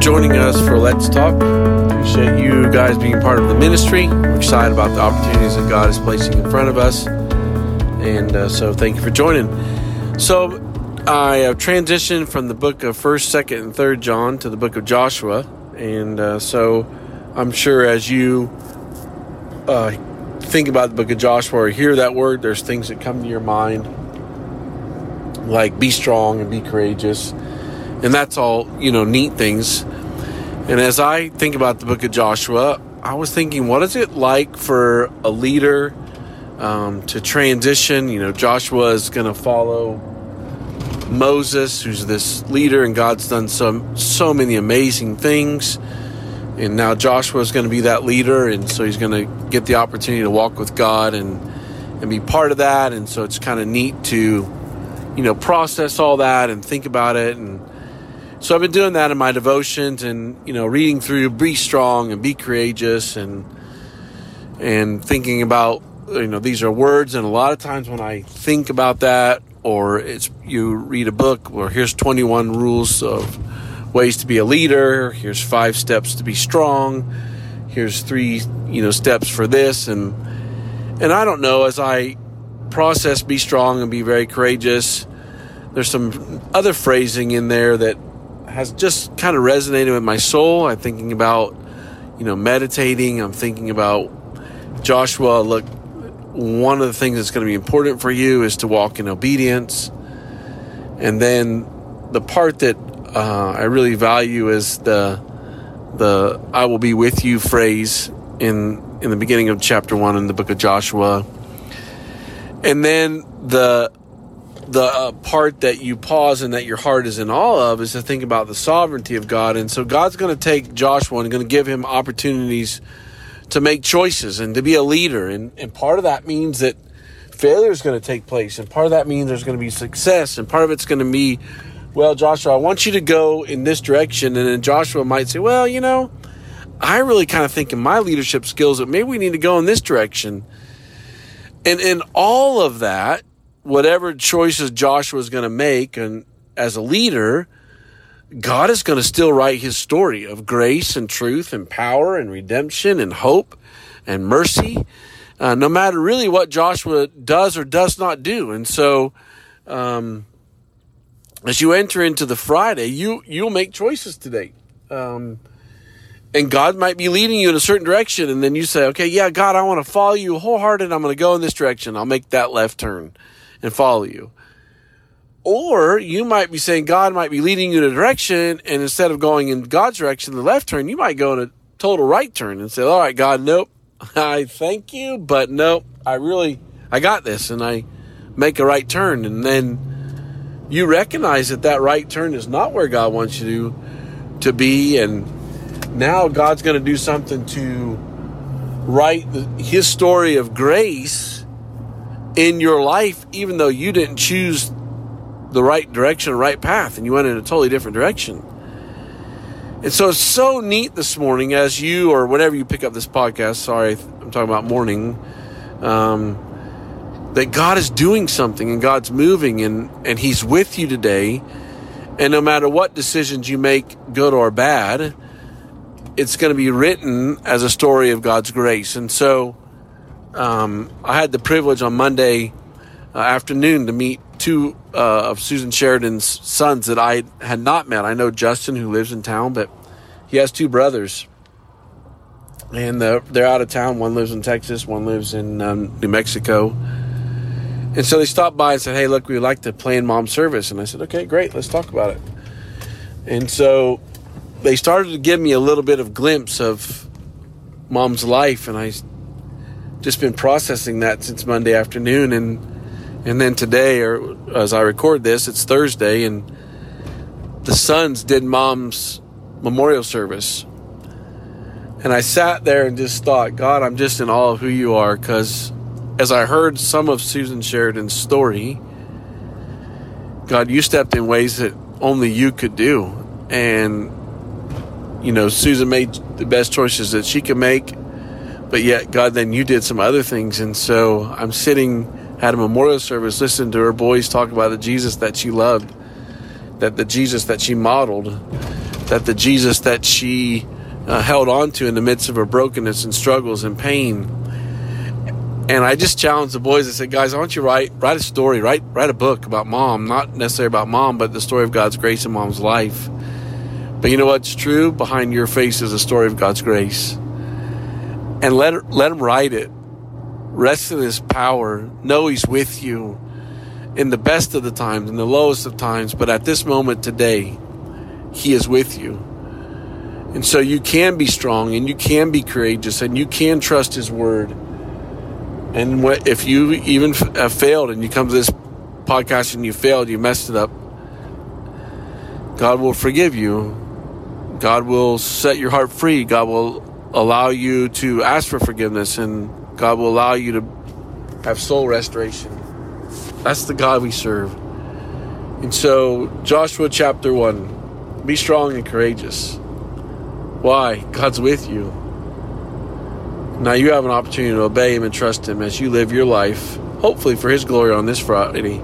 joining us for Let's Talk. Appreciate you guys being part of the ministry. We're excited about the opportunities that God is placing in front of us. And uh, so thank you for joining. So I have transitioned from the book of 1st, 2nd, and 3rd John to the book of Joshua. And uh, so I'm sure as you uh, think about the book of Joshua or hear that word, there's things that come to your mind like be strong and be courageous. And that's all, you know, neat things. And as I think about the book of Joshua, I was thinking, what is it like for a leader um, to transition? You know, Joshua is going to follow Moses, who's this leader, and God's done some so many amazing things. And now Joshua is going to be that leader, and so he's going to get the opportunity to walk with God and and be part of that. And so it's kind of neat to, you know, process all that and think about it and so I've been doing that in my devotions and you know reading through be strong and be courageous and and thinking about you know these are words. And a lot of times when I think about that or it's you read a book or here's 21 rules of ways to be a leader. Here's five steps to be strong. Here's three you know steps for this. And and I don't know as I process be strong and be very courageous there's some other phrasing in there that has just kind of resonated with my soul. I'm thinking about, you know, meditating. I'm thinking about Joshua. Look, one of the things that's going to be important for you is to walk in obedience. And then the part that uh, I really value is the the "I will be with you" phrase in in the beginning of chapter one in the book of Joshua. And then the the uh, part that you pause and that your heart is in awe of is to think about the sovereignty of God. And so God's going to take Joshua and going to give him opportunities to make choices and to be a leader. And, and part of that means that failure is going to take place. And part of that means there's going to be success. And part of it's going to be, well, Joshua, I want you to go in this direction. And then Joshua might say, well, you know, I really kind of think in my leadership skills that maybe we need to go in this direction. And in all of that, whatever choices Joshua is going to make and as a leader, God is going to still write his story of grace and truth and power and redemption and hope and mercy, uh, no matter really what Joshua does or does not do. And so, um, as you enter into the Friday, you you'll make choices today. Um, and God might be leading you in a certain direction, and then you say, "Okay, yeah, God, I want to follow you wholehearted. I'm going to go in this direction. I'll make that left turn." And follow you. Or you might be saying God might be leading you in a direction, and instead of going in God's direction, the left turn, you might go in a total right turn and say, All right, God, nope, I thank you, but nope, I really, I got this, and I make a right turn. And then you recognize that that right turn is not where God wants you to, to be, and now God's going to do something to write the, his story of grace in your life, even though you didn't choose the right direction, right path, and you went in a totally different direction. And so it's so neat this morning as you, or whenever you pick up this podcast, sorry, I'm talking about morning, um, that God is doing something and God's moving and, and He's with you today. And no matter what decisions you make, good or bad, it's going to be written as a story of God's grace. And so, um, I had the privilege on Monday uh, afternoon to meet two uh, of Susan Sheridan's sons that I had not met. I know Justin, who lives in town, but he has two brothers. And they're, out of town. One lives in Texas, one lives in um, New Mexico. And so they stopped by and said, Hey, look, we'd like to plan mom service. And I said, Okay, great, let's talk about it. And so they started to give me a little bit of glimpse of mom's life. And I just been processing that since Monday afternoon, and and then today, or as I record this, it's Thursday, and the sons did mom's memorial service, and I sat there and just thought, God, I'm just in awe of who you are, because as I heard some of Susan Sheridan's story, God, you stepped in ways that only you could do, and you know, Susan made the best choices that she could make but yet God, then you did some other things, and so I'm sitting at a memorial service, listening to her boys talk about the Jesus that she loved, that the Jesus that she modeled, that the Jesus that she uh, held on to in the midst of her brokenness and struggles and pain. And I just challenged the boys. I said, guys, I want you write write a story, write write a book about mom, not necessarily about mom, but the story of God's grace in mom's life. But you know what's true? Behind your face is a story of God's grace. And let let him write it. Rest in his power. Know he's with you in the best of the times, in the lowest of times, but at this moment today, he is with you. And so you can be strong and you can be courageous and you can trust His word. And if you even have failed and you come to this podcast and you failed, you messed it up, God will forgive you. God will set your heart free. God will allow you to ask for forgiveness and God will allow you to have soul restoration. That's the God we serve. And so, Joshua chapter 1 be strong and courageous. Why? God's with you. Now you have an opportunity to obey Him and trust Him as you live your life, hopefully for His glory on this Friday.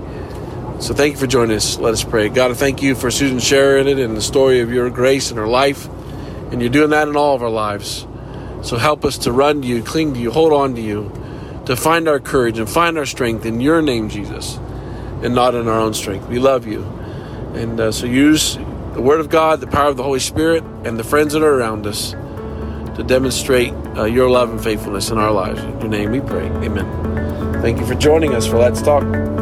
So thank you for joining us. Let us pray. God, I thank you for Susan Sheridan and the story of your grace in her life. And you're doing that in all of our lives. So help us to run to you, cling to you, hold on to you, to find our courage and find our strength in your name, Jesus, and not in our own strength. We love you. And uh, so use the Word of God, the power of the Holy Spirit, and the friends that are around us to demonstrate uh, your love and faithfulness in our lives. In your name we pray. Amen. Thank you for joining us for Let's Talk.